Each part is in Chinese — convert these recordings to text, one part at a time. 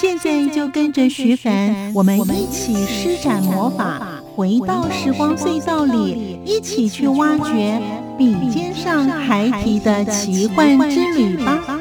现在就跟着徐凡，我们一起施展魔法，回到时光隧道里，一起去挖掘笔尖上孩提的奇幻之旅吧。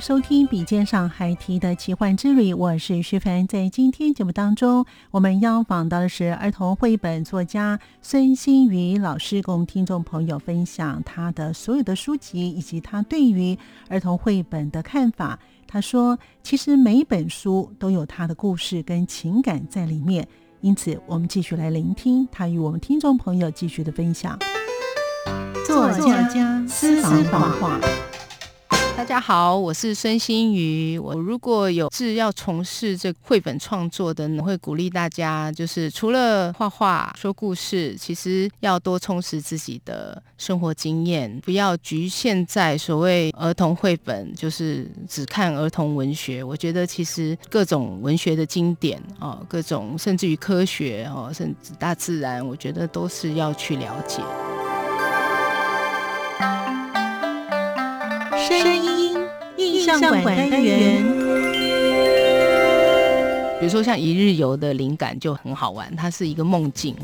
收听《笔尖上海提的奇幻之旅》，我是徐凡。在今天节目当中，我们要访到的是儿童绘本作家孙新宇老师，跟我们听众朋友分享他的所有的书籍以及他对于儿童绘本的看法。他说：“其实每一本书都有他的故事跟情感在里面，因此我们继续来聆听他与我们听众朋友继续的分享。”作家私房话。大家好，我是孙新宇。我如果有志要从事这绘本创作的，我会鼓励大家，就是除了画画、说故事，其实要多充实自己的生活经验，不要局限在所谓儿童绘本，就是只看儿童文学。我觉得其实各种文学的经典哦，各种甚至于科学哦，甚至大自然，我觉得都是要去了解。象馆单元，比如说像一日游的灵感就很好玩，它是一个梦境。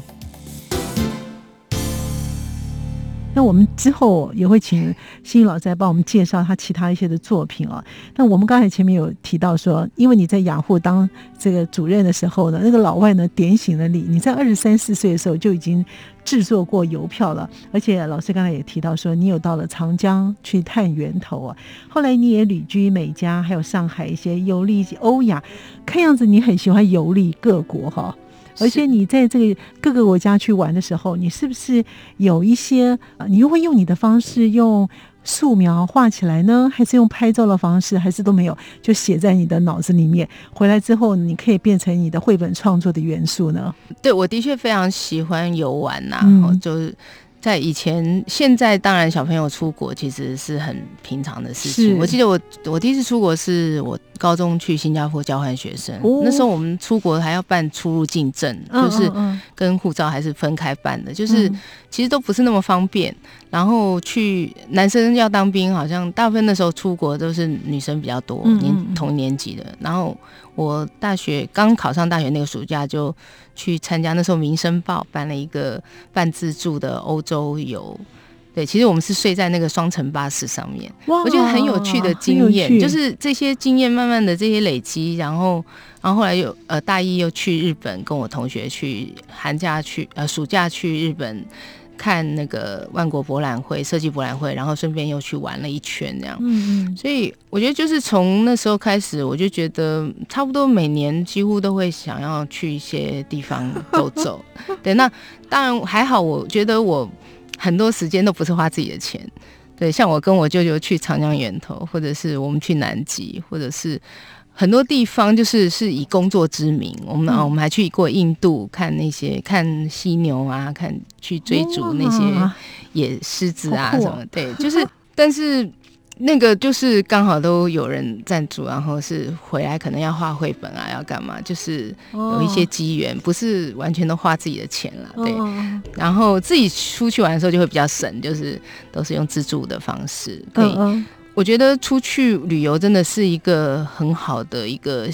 那我们之后也会请新宇老师来帮我们介绍他其他一些的作品啊。那我们刚才前面有提到说，因为你在雅虎当这个主任的时候呢，那个老外呢点醒了你，你在二十三四岁的时候就已经制作过邮票了。而且老师刚才也提到说，你有到了长江去探源头啊。后来你也旅居美加，还有上海一些游历欧亚，看样子你很喜欢游历各国哈。而且你在这个各个国家去玩的时候，你是不是有一些你又会用你的方式用素描画起来呢？还是用拍照的方式？还是都没有？就写在你的脑子里面，回来之后你可以变成你的绘本创作的元素呢？对，我的确非常喜欢游玩呐，就是。在以前，现在当然小朋友出国其实是很平常的事情。我记得我我第一次出国是我高中去新加坡交换学生，那时候我们出国还要办出入境证，就是跟护照还是分开办的，就是其实都不是那么方便。然后去男生要当兵，好像大部分那时候出国都是女生比较多，年同年级的。然后我大学刚考上大学那个暑假就。去参加那时候《民生报》办了一个半自助的欧洲游，对，其实我们是睡在那个双层巴士上面，我觉得很有趣的经验，就是这些经验慢慢的这些累积，然后，然后后来又呃大一又去日本，跟我同学去寒假去呃暑假去日本。看那个万国博览会、设计博览会，然后顺便又去玩了一圈，这样。嗯嗯。所以我觉得，就是从那时候开始，我就觉得差不多每年几乎都会想要去一些地方走走。对，那当然还好，我觉得我很多时间都不是花自己的钱。对，像我跟我舅舅去长江源头，或者是我们去南极，或者是。很多地方就是是以工作之名，我们啊，我们还去过印度看那些看犀牛啊，看去追逐那些野狮子啊什么，对，就是，但是那个就是刚好都有人赞助，然后是回来可能要画绘本啊，要干嘛，就是有一些机缘，不是完全都花自己的钱了，对，然后自己出去玩的时候就会比较省，就是都是用自助的方式可以。我觉得出去旅游真的是一个很好的一个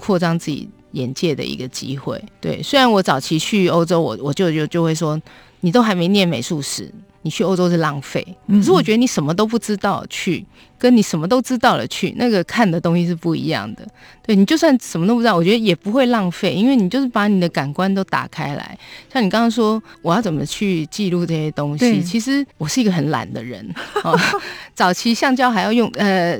扩张自己眼界的一个机会。对，虽然我早期去欧洲，我我就就就会说，你都还没念美术史。你去欧洲是浪费，可是我觉得你什么都不知道去，跟你什么都知道了去，那个看的东西是不一样的。对你就算什么都不知道，我觉得也不会浪费，因为你就是把你的感官都打开来。像你刚刚说，我要怎么去记录这些东西？其实我是一个很懒的人。早期橡胶还要用，呃，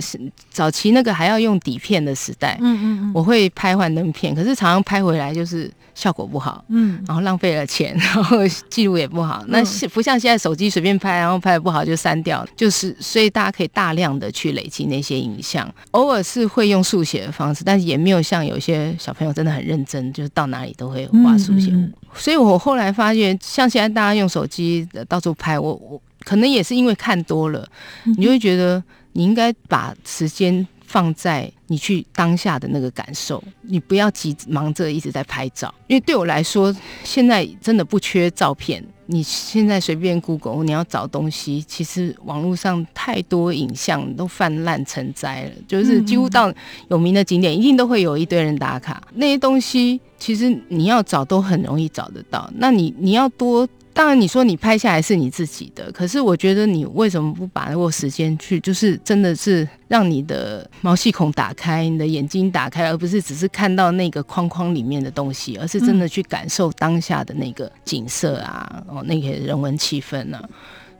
早期那个还要用底片的时代，嗯嗯嗯，我会拍幻灯片，可是常常拍回来就是。效果不好，嗯，然后浪费了钱，然后记录也不好。那不像现在手机随便拍，然后拍的不好就删掉。就是所以大家可以大量的去累积那些影像。偶尔是会用速写的方式，但是也没有像有些小朋友真的很认真，就是到哪里都会画速写。所以我后来发现，像现在大家用手机到处拍，我我可能也是因为看多了，你就会觉得你应该把时间。放在你去当下的那个感受，你不要急忙着一直在拍照，因为对我来说，现在真的不缺照片。你现在随便 Google，你要找东西，其实网络上太多影像都泛滥成灾了，就是几乎到有名的景点，一定都会有一堆人打卡。那些东西其实你要找都很容易找得到，那你你要多。当然，你说你拍下来是你自己的，可是我觉得你为什么不把握时间去，就是真的是让你的毛细孔打开，你的眼睛打开，而不是只是看到那个框框里面的东西，而是真的去感受当下的那个景色啊，哦，那些人文气氛呢？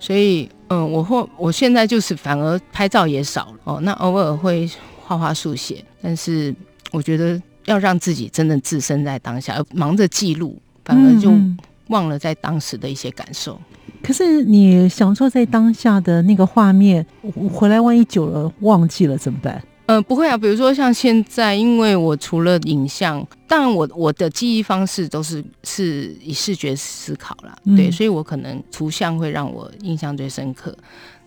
所以，嗯，我或我现在就是反而拍照也少了哦，那偶尔会画画速写，但是我觉得要让自己真的置身在当下，而忙着记录，反而就。忘了在当时的一些感受，可是你享受在当下的那个画面，回来万一久了忘记了怎么办？呃，不会啊，比如说像现在，因为我除了影像，当然我我的记忆方式都是是以视觉思考啦，对，所以我可能图像会让我印象最深刻。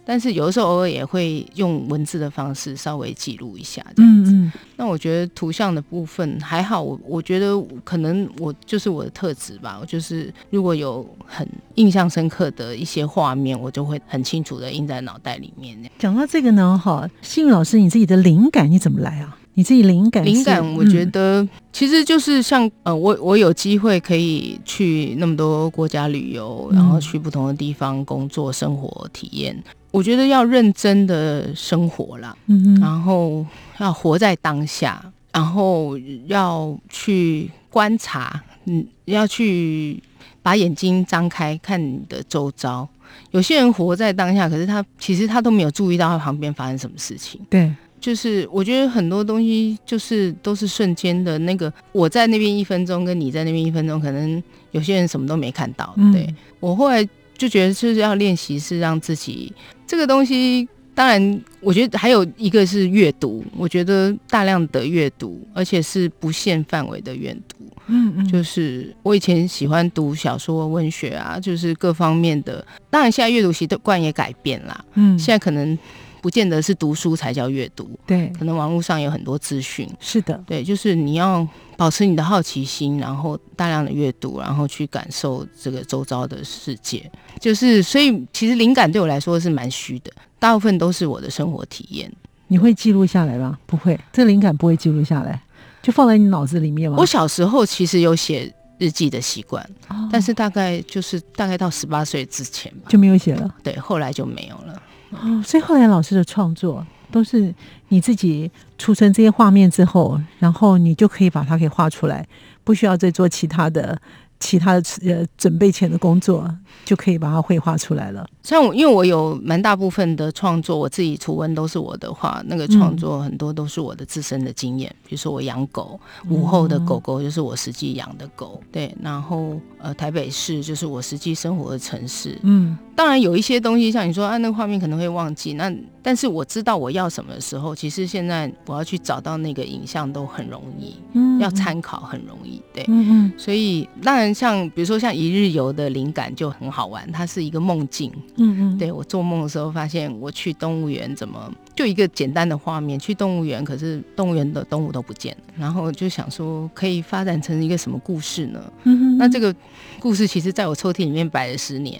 但是有的时候偶尔也会用文字的方式稍微记录一下这样子。那我觉得图像的部分还好，我我觉得可能我就是我的特质吧。我就是如果有很印象深刻的一些画面，我就会很清楚的印在脑袋里面。讲到这个呢，哈，幸运老师，你自己的灵感你怎么来啊？你自己灵感？灵感，我觉得其实就是像呃，我我有机会可以去那么多国家旅游，然后去不同的地方工作、生活、体验。我觉得要认真的生活啦，然后要活在当下，然后要去观察，嗯，要去把眼睛张开看你的周遭。有些人活在当下，可是他其实他都没有注意到他旁边发生什么事情。对，就是我觉得很多东西就是都是瞬间的。那个我在那边一分钟，跟你在那边一分钟，可能有些人什么都没看到。对我后来。就觉得就是要练习，是让自己这个东西。当然，我觉得还有一个是阅读。我觉得大量的阅读，而且是不限范围的阅读。嗯嗯，就是我以前喜欢读小说、文学啊，就是各方面的。当然，现在阅读习惯也改变啦。嗯，现在可能。不见得是读书才叫阅读，对，可能网络上有很多资讯，是的，对，就是你要保持你的好奇心，然后大量的阅读，然后去感受这个周遭的世界，就是所以其实灵感对我来说是蛮虚的，大部分都是我的生活体验。你会记录下来吗？不会，这灵感不会记录下来，就放在你脑子里面吗？我小时候其实有写日记的习惯，但是大概就是大概到十八岁之前吧，就没有写了，对，后来就没有了。哦，所以后来老师的创作都是你自己储存这些画面之后，然后你就可以把它给画出来，不需要再做其他的。其他的呃准备前的工作就可以把它绘画出来了。像我，因为我有蛮大部分的创作，我自己图文都是我的画，那个创作很多都是我的自身的经验。比如说我养狗，午后的狗狗就是我实际养的狗，对。然后呃，台北市就是我实际生活的城市。嗯，当然有一些东西，像你说啊，那个画面可能会忘记。那但是我知道我要什么的时候，其实现在我要去找到那个影像都很容易，嗯，要参考很容易，对，嗯嗯。所以当然。像比如说像一日游的灵感就很好玩，它是一个梦境。嗯嗯，对我做梦的时候发现我去动物园怎么就一个简单的画面，去动物园可是动物园的动物都不见了，然后就想说可以发展成一个什么故事呢？嗯那这个故事其实在我抽屉里面摆了十年。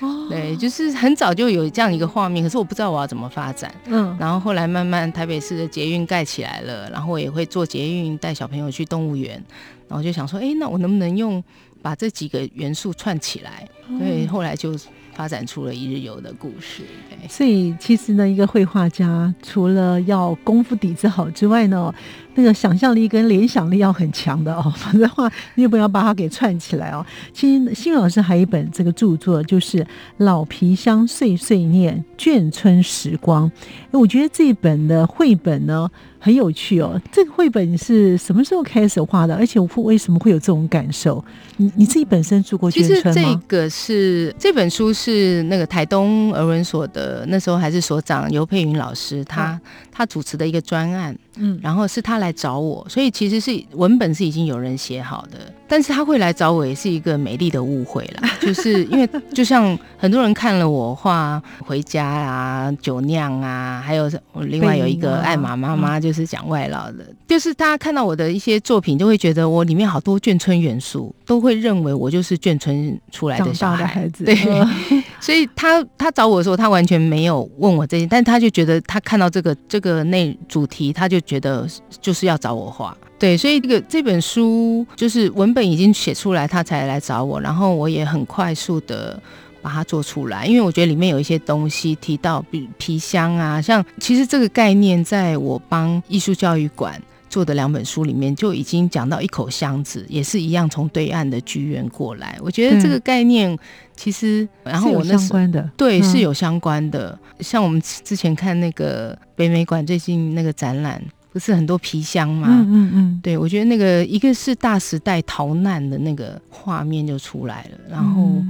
哦，对，就是很早就有这样一个画面，可是我不知道我要怎么发展。嗯，然后后来慢慢台北市的捷运盖起来了，然后我也会做捷运带小朋友去动物园，然后就想说，哎，那我能不能用？把这几个元素串起来，所以后来就。发展出了一日游的故事，所以其实呢，一个绘画家除了要功夫底子好之外呢，那个想象力跟联想力要很强的哦，否则的话，你也不要把它给串起来哦。其实新老师还有一本这个著作，就是《老皮箱碎碎念眷村时光》。我觉得这本的绘本呢。很有趣哦，这个绘本是什么时候开始画的？而且我为什么会有这种感受？你你自己本身住过眷村吗？其实这个是这本书是那个台东儿文所的那时候还是所长尤佩云老师他他主持的一个专案。嗯，然后是他来找我，所以其实是文本是已经有人写好的，但是他会来找我也是一个美丽的误会啦，就是因为就像很多人看了我画回家啊、酒酿啊，还有另外有一个艾玛妈妈，就是讲外劳的，就是大家看到我的一些作品，就会觉得我里面好多眷村元素，都会认为我就是眷村出来的小孩。子，对，所以他他找我的时候，他完全没有问我这些，但他就觉得他看到这个这个内主题，他就。觉得就是要找我画，对，所以这个这本书就是文本已经写出来，他才来找我，然后我也很快速的把它做出来，因为我觉得里面有一些东西提到，比皮箱啊，像其实这个概念在我帮艺术教育馆做的两本书里面就已经讲到一口箱子，也是一样从对岸的剧院过来，我觉得这个概念其实，然后我那相关的对是有相关的，像我们之前看那个北美馆最近那个展览。不是很多皮箱吗？嗯嗯嗯，对，我觉得那个一个是大时代逃难的那个画面就出来了，然后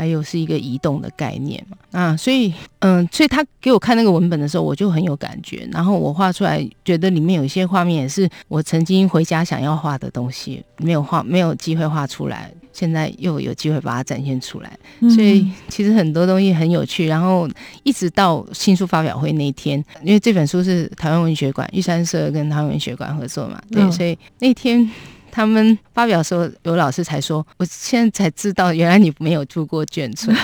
还有是一个移动的概念嘛，啊，所以嗯，所以他给我看那个文本的时候，我就很有感觉，然后我画出来，觉得里面有一些画面也是我曾经回家想要画的东西，没有画，没有机会画出来。现在又有机会把它展现出来，所以其实很多东西很有趣。然后一直到新书发表会那一天，因为这本书是台湾文学馆玉山社跟台湾文学馆合作嘛，对，所以那天他们发表的时候，有老师才说，我现在才知道，原来你没有住过眷村。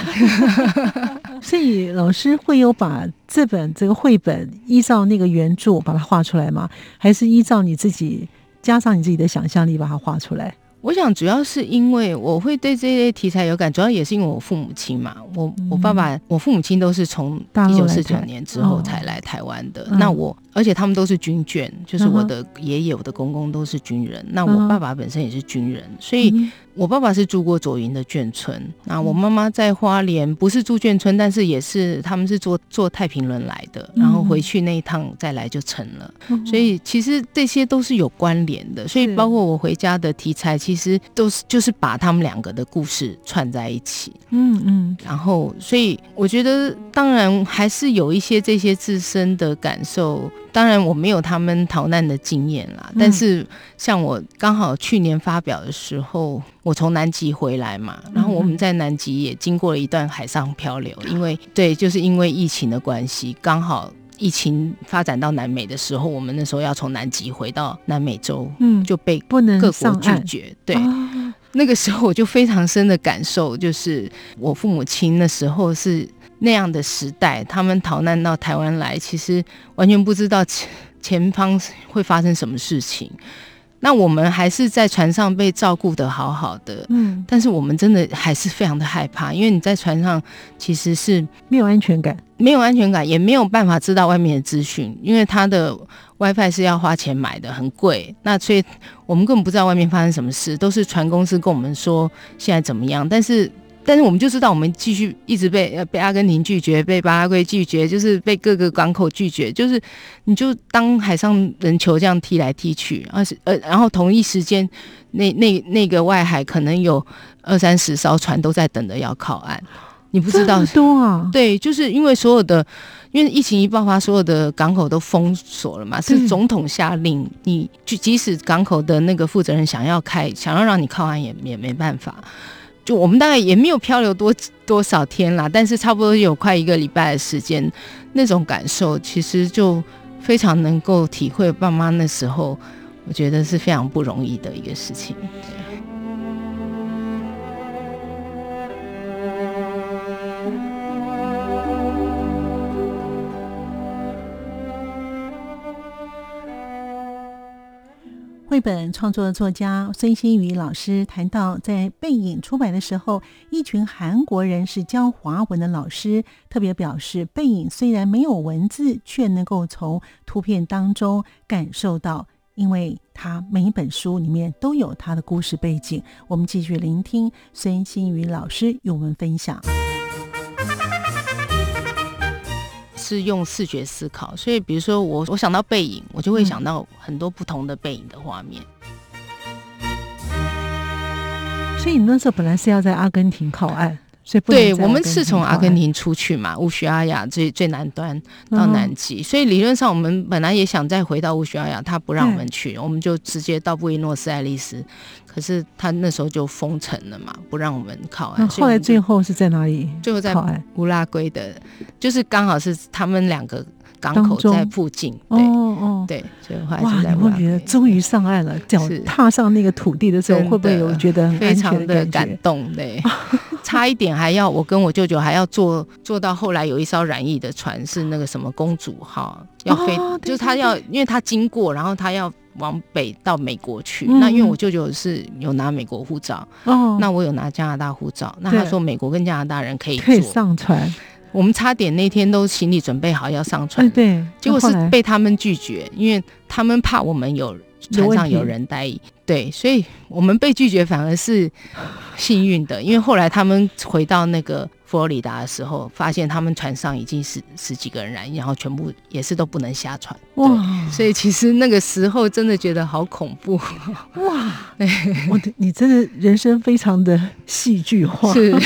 所以老师会有把这本这个绘本依照那个原著把它画出来吗？还是依照你自己加上你自己的想象力把它画出来？我想主要是因为我会对这类题材有感，主要也是因为我父母亲嘛，我我爸爸、我父母亲都是从一九四九年之后才来台湾的。那我而且他们都是军眷，就是我的爷爷、我的公公都是军人。那我爸爸本身也是军人，所以。我爸爸是住过左营的眷村，那我妈妈在花莲不是住眷村，但是也是他们是坐坐太平轮来的，然后回去那一趟再来就成了，所以其实这些都是有关联的。所以包括我回家的题材，其实都是就是把他们两个的故事串在一起。嗯嗯，然后所以我觉得当然还是有一些这些自身的感受。当然我没有他们逃难的经验啦，但是像我刚好去年发表的时候，我从南极回来嘛，然后我们在南极也经过了一段海上漂流，因为对，就是因为疫情的关系，刚好疫情发展到南美的时候，我们那时候要从南极回到南美洲，嗯，就被不能各国拒绝，对，那个时候我就非常深的感受，就是我父母亲那时候是。那样的时代，他们逃难到台湾来，其实完全不知道前前方会发生什么事情。那我们还是在船上被照顾的好好的，嗯，但是我们真的还是非常的害怕，因为你在船上其实是没有安全感，没有安全感，也没有办法知道外面的资讯，因为他的 WiFi 是要花钱买的，很贵。那所以我们根本不知道外面发生什么事，都是船公司跟我们说现在怎么样，但是。但是我们就知道，我们继续一直被呃被阿根廷拒绝，被巴拉圭拒绝，就是被各个港口拒绝，就是你就当海上人球这样踢来踢去，而是呃，然后同一时间，那那那个外海可能有二三十艘船都在等着要靠岸，你不知道多啊？对，就是因为所有的，因为疫情一爆发，所有的港口都封锁了嘛，是总统下令，你就即使港口的那个负责人想要开，想要让你靠岸，也也没办法。就我们大概也没有漂流多多少天啦，但是差不多有快一个礼拜的时间，那种感受其实就非常能够体会爸妈那时候，我觉得是非常不容易的一个事情。绘本创作作家孙新宇老师谈到，在《背影》出版的时候，一群韩国人是教华文的老师，特别表示，《背影》虽然没有文字，却能够从图片当中感受到，因为他每一本书里面都有他的故事背景。我们继续聆听孙新宇老师与我们分享。是用视觉思考，所以比如说我我想到背影，我就会想到很多不同的背影的画面。所以你那时候本来是要在阿根廷靠岸。对，我们是从阿根廷出去嘛，乌须阿雅最最南端到南极，所以理论上我们本来也想再回到乌须阿雅，他不让我们去，我们就直接到布宜诺斯艾利斯，可是他那时候就封城了嘛，不让我们靠岸。后来最后是在哪里？最后在乌拉圭的，就是刚好是他们两个。港口在附近，哦哦，对，所以哇，你会觉得终于上岸了，脚踏上那个土地的时候，会不会有觉得非常的感动？对，差一点还要我跟我舅舅还要坐坐到后来有一艘染疫的船，是那个什么公主号要飞，就是他要，因为他经过，然后他要往北到美国去。那因为我舅舅是有拿美国护照，哦，那我有拿加拿大护照，那他说美国跟加拿大人可以可以上船。我们差点那天都行李准备好要上船，对，结果是被他们拒绝，因为他们怕我们有船上有人待，对，所以我们被拒绝反而是幸运的，因为后来他们回到那个。佛罗里达的时候，发现他们船上已经是十几个人染疫，然后全部也是都不能下船。哇！所以其实那个时候真的觉得好恐怖。哇！我的，你真的人生非常的戏剧化。是。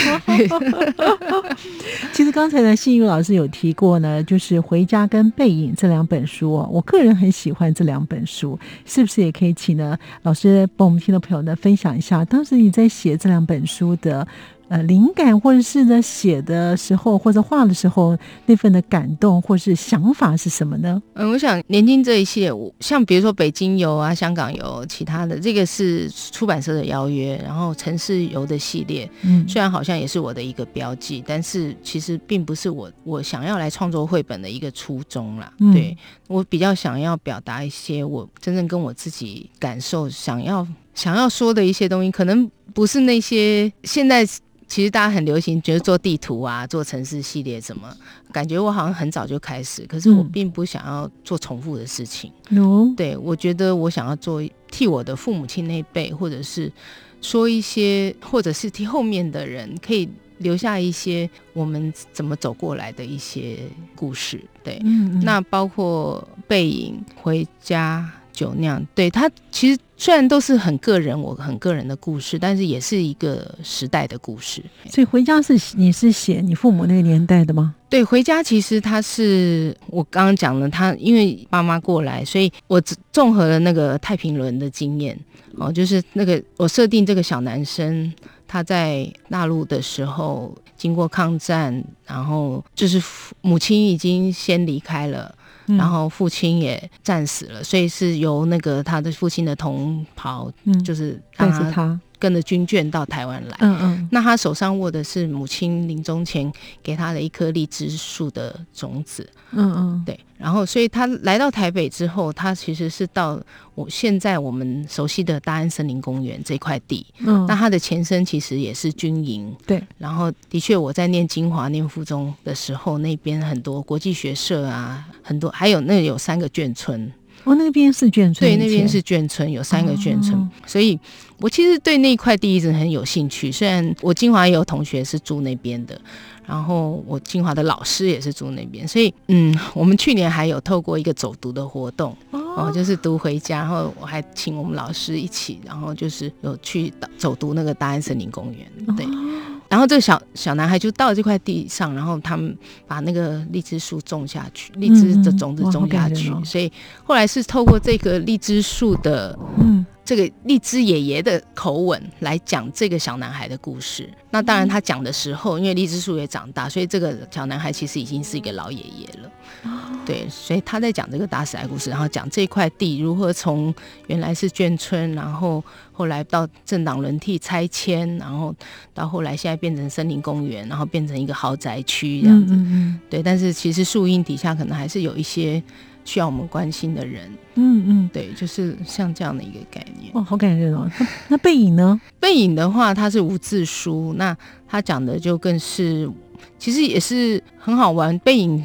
其实刚才呢，信宇老师有提过呢，就是《回家》跟《背影》这两本书哦，我个人很喜欢这两本书，是不是也可以请呢老师帮我们听众朋友呢分享一下，当时你在写这两本书的？呃，灵感或者是呢，写的时候或者画的时候，那份的感动或是想法是什么呢？嗯，我想年轻这一系列，像比如说北京游啊、香港游，其他的这个是出版社的邀约，然后城市游的系列，嗯，虽然好像也是我的一个标记，但是其实并不是我我想要来创作绘本的一个初衷啦。对我比较想要表达一些我真正跟我自己感受想要想要说的一些东西，可能不是那些现在。其实大家很流行，觉得做地图啊，做城市系列什么，感觉我好像很早就开始，可是我并不想要做重复的事情。对，我觉得我想要做替我的父母亲那辈，或者是说一些，或者是替后面的人，可以留下一些我们怎么走过来的一些故事。对，那包括背影、回家、酒酿，对他其实。虽然都是很个人，我很个人的故事，但是也是一个时代的故事。所以回家是你是写你父母那个年代的吗？对，回家其实他是我刚刚讲了，他因为爸妈过来，所以我综合了那个太平轮的经验哦，就是那个我设定这个小男生他在大陆的时候，经过抗战，然后就是母亲已经先离开了。然后父亲也战死了，所以是由那个他的父亲的同袍，就是带着他。跟着军眷到台湾来，嗯嗯，那他手上握的是母亲临终前给他的一颗荔枝树的种子，嗯嗯，对，然后所以他来到台北之后，他其实是到我现在我们熟悉的大安森林公园这块地，嗯，那他的前身其实也是军营，对，然后的确我在念金华念附中的时候，那边很多国际学社啊，很多还有那有三个眷村。哦，那边是眷村，对，那边是眷村，有三个眷村，所以我其实对那一块地一直很有兴趣。虽然我金华也有同学是住那边的，然后我金华的老师也是住那边，所以嗯，我们去年还有透过一个走读的活动，哦，就是读回家，然后我还请我们老师一起，然后就是有去走读那个大安森林公园，对。然后这个小小男孩就到这块地上，然后他们把那个荔枝树种下去，荔枝的种子种下去，所以后来是透过这个荔枝树的，嗯，这个荔枝爷爷的口吻来讲这个小男孩的故事。那当然他讲的时候，因为荔枝树也长大，所以这个小男孩其实已经是一个老爷爷了。对，所以他在讲这个大时代故事，然后讲这块地如何从原来是眷村，然后后来到政党轮替拆迁，然后到后来现在变成森林公园，然后变成一个豪宅区这样子。对，但是其实树荫底下可能还是有一些需要我们关心的人。嗯嗯，对，就是像这样的一个概念。哦，好感人哦。那背影呢？背影的话，它是无字书，那它讲的就更是，其实也是很好玩。背影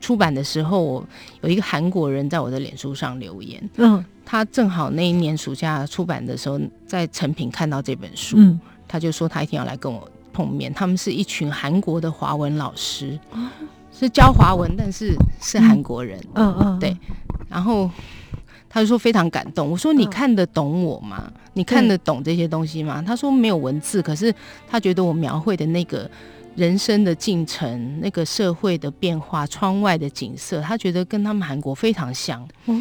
出版的时候，有一个韩国人在我的脸书上留言，嗯，他正好那一年暑假出版的时候，在成品看到这本书，嗯，他就说他一定要来跟我碰面。他们是一群韩国的华文老师。是教华文，但是是韩国人。嗯嗯，对。然后他就说非常感动。我说你看得懂我吗？你看得懂这些东西吗？他说没有文字，可是他觉得我描绘的那个人生的进程、那个社会的变化、窗外的景色，他觉得跟他们韩国非常像。哦，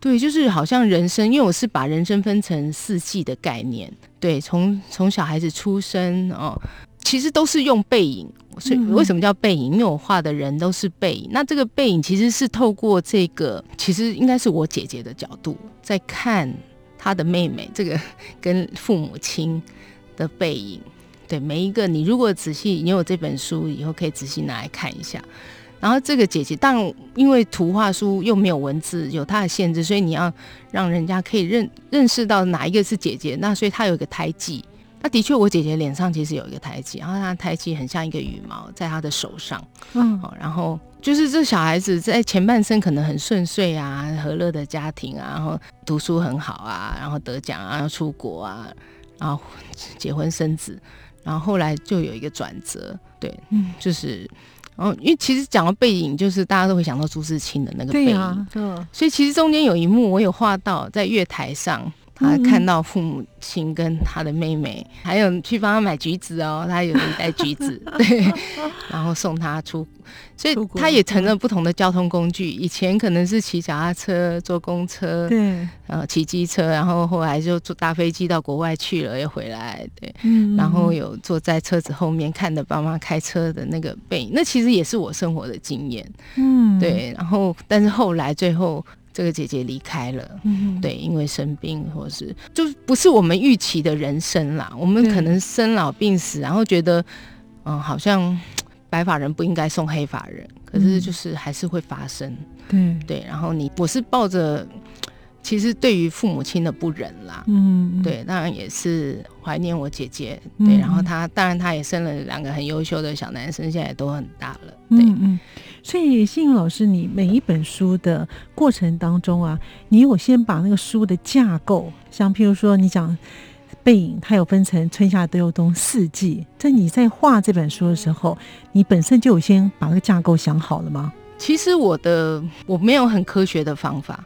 对，就是好像人生，因为我是把人生分成四季的概念。对，从从小孩子出生哦。其实都是用背影，所以为什么叫背影？因为我画的人都是背影。那这个背影其实是透过这个，其实应该是我姐姐的角度在看她的妹妹，这个跟父母亲的背影。对每一个，你如果仔细，你有这本书以后可以仔细拿来看一下。然后这个姐姐，但因为图画书又没有文字，有它的限制，所以你要让人家可以认认识到哪一个是姐姐。那所以她有一个胎记。那的确，我姐姐脸上其实有一个胎记，然后她胎记很像一个羽毛在她的手上。嗯，然后就是这小孩子在前半生可能很顺遂啊，和乐的家庭啊，然后读书很好啊，然后得奖啊，要出国啊，然后结婚生子，然后后来就有一个转折，对，嗯，就是，然后因为其实讲到背影，就是大家都会想到朱自清的那个背影，所以其实中间有一幕我有画到在月台上。他看到父母亲跟他的妹妹，还有去帮他买橘子哦，他有人带橘子，对，然后送他出，所以他也乘了不同的交通工具。以前可能是骑脚踏车、坐公车，对，呃，骑机车，然后后来就坐大飞机到国外去了，又回来，对，然后有坐在车子后面看着爸妈开车的那个背影，那其实也是我生活的经验，嗯，对，然后但是后来最后。这个姐姐离开了，对，因为生病，或是就不是我们预期的人生啦。我们可能生老病死，然后觉得，嗯，好像白发人不应该送黑发人，可是就是还是会发生。对对，然后你我是抱着。其实对于父母亲的不忍啦，嗯，对，当然也是怀念我姐姐，对，然后她当然她也生了两个很优秀的小男生，现在也都很大了，对，嗯，所以幸运老师，你每一本书的过程当中啊，你有先把那个书的架构，像譬如说你讲背影，它有分成春夏秋冬四季，在你在画这本书的时候，你本身就有先把那个架构想好了吗？其实我的我没有很科学的方法。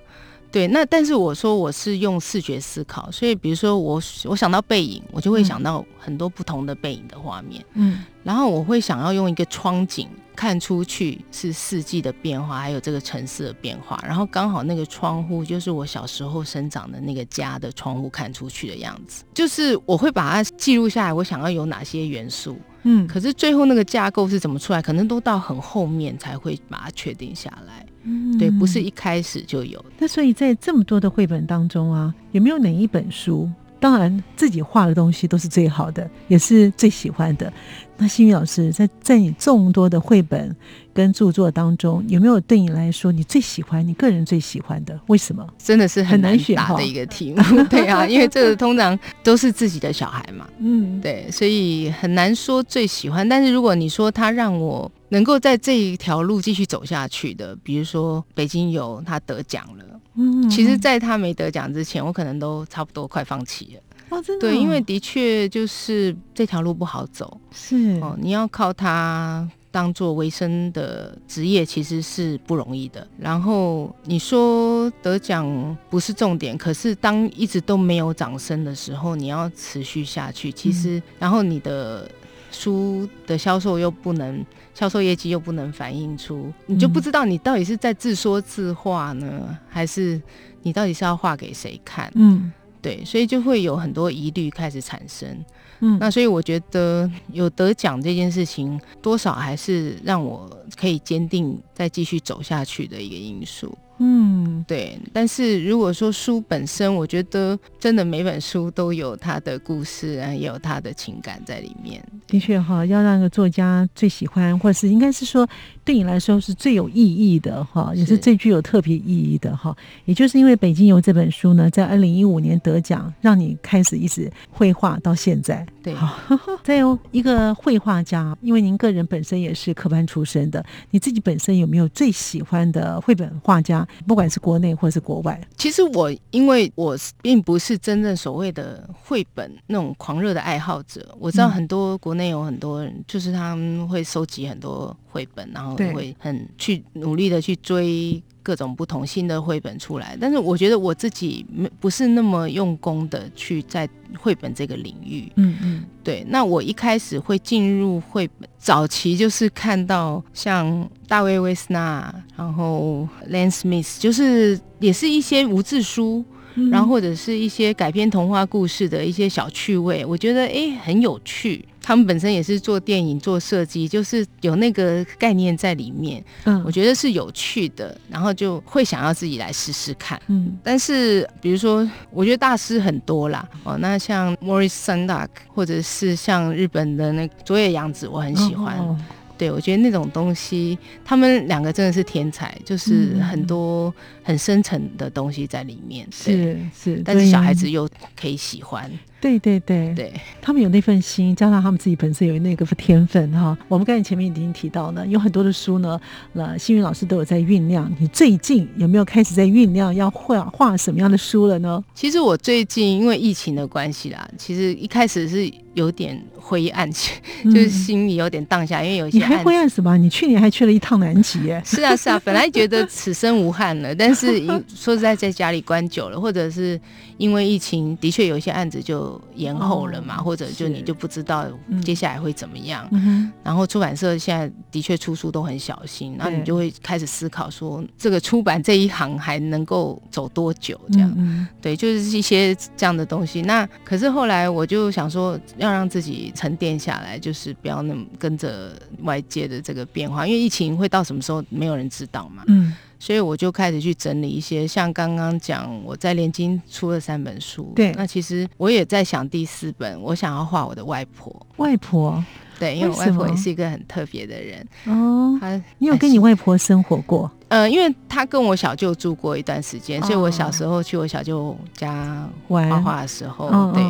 对，那但是我说我是用视觉思考，所以比如说我我想到背影，我就会想到很多不同的背影的画面，嗯，然后我会想要用一个窗景看出去是四季的变化，还有这个城市的变化，然后刚好那个窗户就是我小时候生长的那个家的窗户看出去的样子，就是我会把它记录下来，我想要有哪些元素，嗯，可是最后那个架构是怎么出来，可能都到很后面才会把它确定下来。嗯，对，不是一开始就有。那所以在这么多的绘本当中啊，有没有哪一本书？当然自己画的东西都是最好的，也是最喜欢的。那幸运老师在在你众多的绘本跟著作当中，有没有对你来说你最喜欢、你个人最喜欢的？为什么？真的是很难选的一个题目。对啊，因为这个通常都是自己的小孩嘛。嗯，对，所以很难说最喜欢。但是如果你说他让我能够在这一条路继续走下去的，比如说北京有他得奖了。嗯，其实，在他没得奖之前，我可能都差不多快放弃了。哦，真的。对，因为的确就是这条路不好走。是哦，你要靠他当做维生的职业，其实是不容易的。然后你说得奖不是重点，可是当一直都没有掌声的时候，你要持续下去。其实，然后你的书的销售又不能。销售业绩又不能反映出，你就不知道你到底是在自说自话呢，还是你到底是要画给谁看？嗯，对，所以就会有很多疑虑开始产生。嗯，那所以我觉得有得奖这件事情，多少还是让我可以坚定再继续走下去的一个因素。嗯，对。但是如果说书本身，我觉得真的每本书都有它的故事啊，也有它的情感在里面。的确哈，要让一个作家最喜欢，或者是应该是说对你来说是最有意义的哈，也是最具有特别意义的哈。也就是因为《北京游》这本书呢，在二零一五年得奖，让你开始一直绘画到现在。对，再有一个绘画家，因为您个人本身也是科班出身的，你自己本身有没有最喜欢的绘本画家？不管是国内或是国外。其实我因为我并不是真正所谓的绘本那种狂热的爱好者，我知道很多国内有很多人，就是他们会收集很多绘本，然后会很去努力的去追。各种不同新的绘本出来，但是我觉得我自己没不是那么用功的去在绘本这个领域。嗯嗯，对。那我一开始会进入绘本，早期就是看到像大卫·威斯纳，然后 Lane Smith，就是也是一些无字书。然后或者是一些改编童话故事的一些小趣味，我觉得哎很有趣。他们本身也是做电影做设计，就是有那个概念在里面。嗯，我觉得是有趣的，然后就会想要自己来试试看。嗯，但是比如说，我觉得大师很多啦。哦，那像 Morris Sundak，或者是像日本的那佐野洋子，我很喜欢。对，我觉得那种东西，他们两个真的是天才，就是很多很深层的东西在里面。是是，但是小孩子又可以喜欢。对对对对，他们有那份心，加上他们自己本身有那个天分哈。我们刚才前面已经提到呢，有很多的书呢，那幸运老师都有在酝酿。你最近有没有开始在酝酿要画画什么样的书了呢？其实我最近因为疫情的关系啦，其实一开始是有点灰暗，就是心里有点荡下，因为有些你还灰暗什么？你去年还去了一趟南极耶？是啊是啊，本来觉得此生无憾了，但是说实在，在家里关久了，或者是因为疫情，的确有一些案子就。延后了嘛，或者就你就不知道接下来会怎么样。然后出版社现在的确出书都很小心，然后你就会开始思考说，这个出版这一行还能够走多久？这样，对，就是一些这样的东西。那可是后来我就想说，要让自己沉淀下来，就是不要那么跟着外界的这个变化，因为疫情会到什么时候，没有人知道嘛。嗯。所以我就开始去整理一些，像刚刚讲我在连经出了三本书，对，那其实我也在想第四本，我想要画我的外婆。外婆，对，因为我外婆也是一个很特别的人哦。她，你有跟你外婆生活过？呃，因为她跟我小舅住过一段时间，所以我小时候去我小舅家画画的时候，对。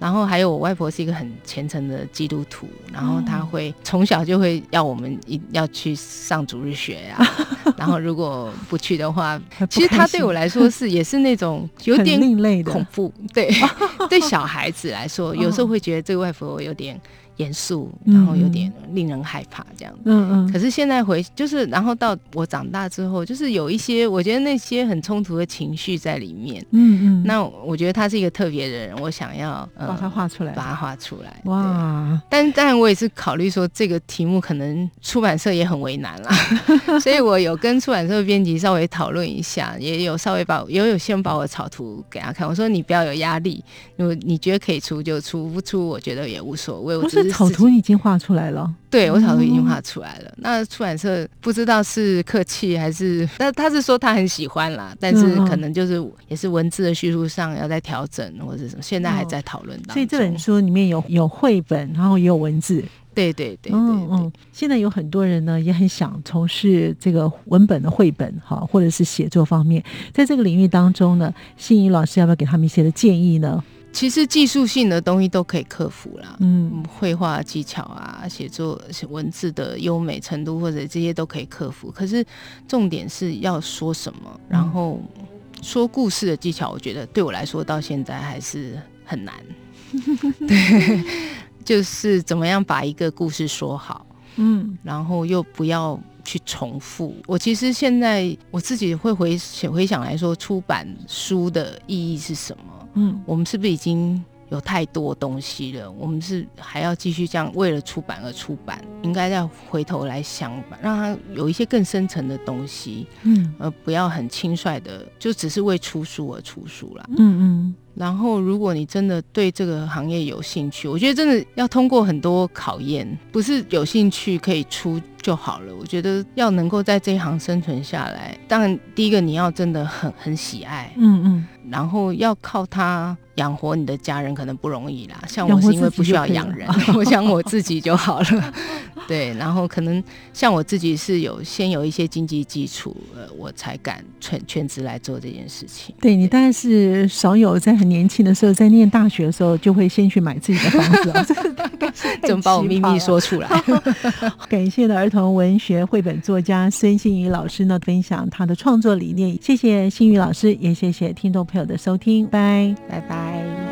然后还有我外婆是一个很虔诚的基督徒，然后她会从小就会要我们一要去上主日学呀，然后如果不去的话，其实她对我来说是也是那种 有点另类的恐怖，对，对小孩子来说，有时候会觉得这个外婆有点。严肃，然后有点令人害怕这样。嗯嗯。可是现在回就是，然后到我长大之后，就是有一些我觉得那些很冲突的情绪在里面。嗯嗯。那我觉得他是一个特别的人，我想要把他画出来，把他画出来。哇！但当然我也是考虑说这个题目可能出版社也很为难啦，所以我有跟出版社编辑稍微讨论一下，也有稍微把也有先把我草图给他看。我说你不要有压力，如果你觉得可以出就出，不出我觉得也无所谓。我只是。草图已经画出来了，对我草图已经画出来了。那出版社不知道是客气还是，那他是说他很喜欢啦，但是可能就是也是文字的叙述上要再调整或者什么，现在还在讨论。所以这本书里面有有绘本，然后也有文字。对对对，嗯嗯。现在有很多人呢也很想从事这个文本的绘本哈，或者是写作方面，在这个领域当中呢，心怡老师要不要给他们一些的建议呢？其实技术性的东西都可以克服啦，嗯，绘画技巧啊，写作文字的优美程度或者这些都可以克服。可是重点是要说什么，然后说故事的技巧，我觉得对我来说到现在还是很难。对，就是怎么样把一个故事说好，嗯，然后又不要去重复。我其实现在我自己会回回想来说，出版书的意义是什么？嗯，我们是不是已经有太多东西了，我们是还要继续这样为了出版而出版，应该要回头来想，让它有一些更深层的东西，嗯，而不要很轻率的就只是为出书而出书了，嗯嗯。然后，如果你真的对这个行业有兴趣，我觉得真的要通过很多考验，不是有兴趣可以出就好了。我觉得要能够在这一行生存下来，当然第一个你要真的很很喜爱，嗯嗯，然后要靠它。养活你的家人可能不容易啦，像我是因为不需要养人，我想我自己就好了。对，然后可能像我自己是有先有一些经济基础，呃，我才敢全全职来做这件事情。对你当然是少有在很年轻的时候，在念大学的时候就会先去买自己的房子啊，怎么把我秘密说出来？感谢的儿童文学绘本作家孙欣怡老师呢，分享他的创作理念。谢谢欣宇老师，也谢谢听众朋友的收听，拜拜拜。Bye.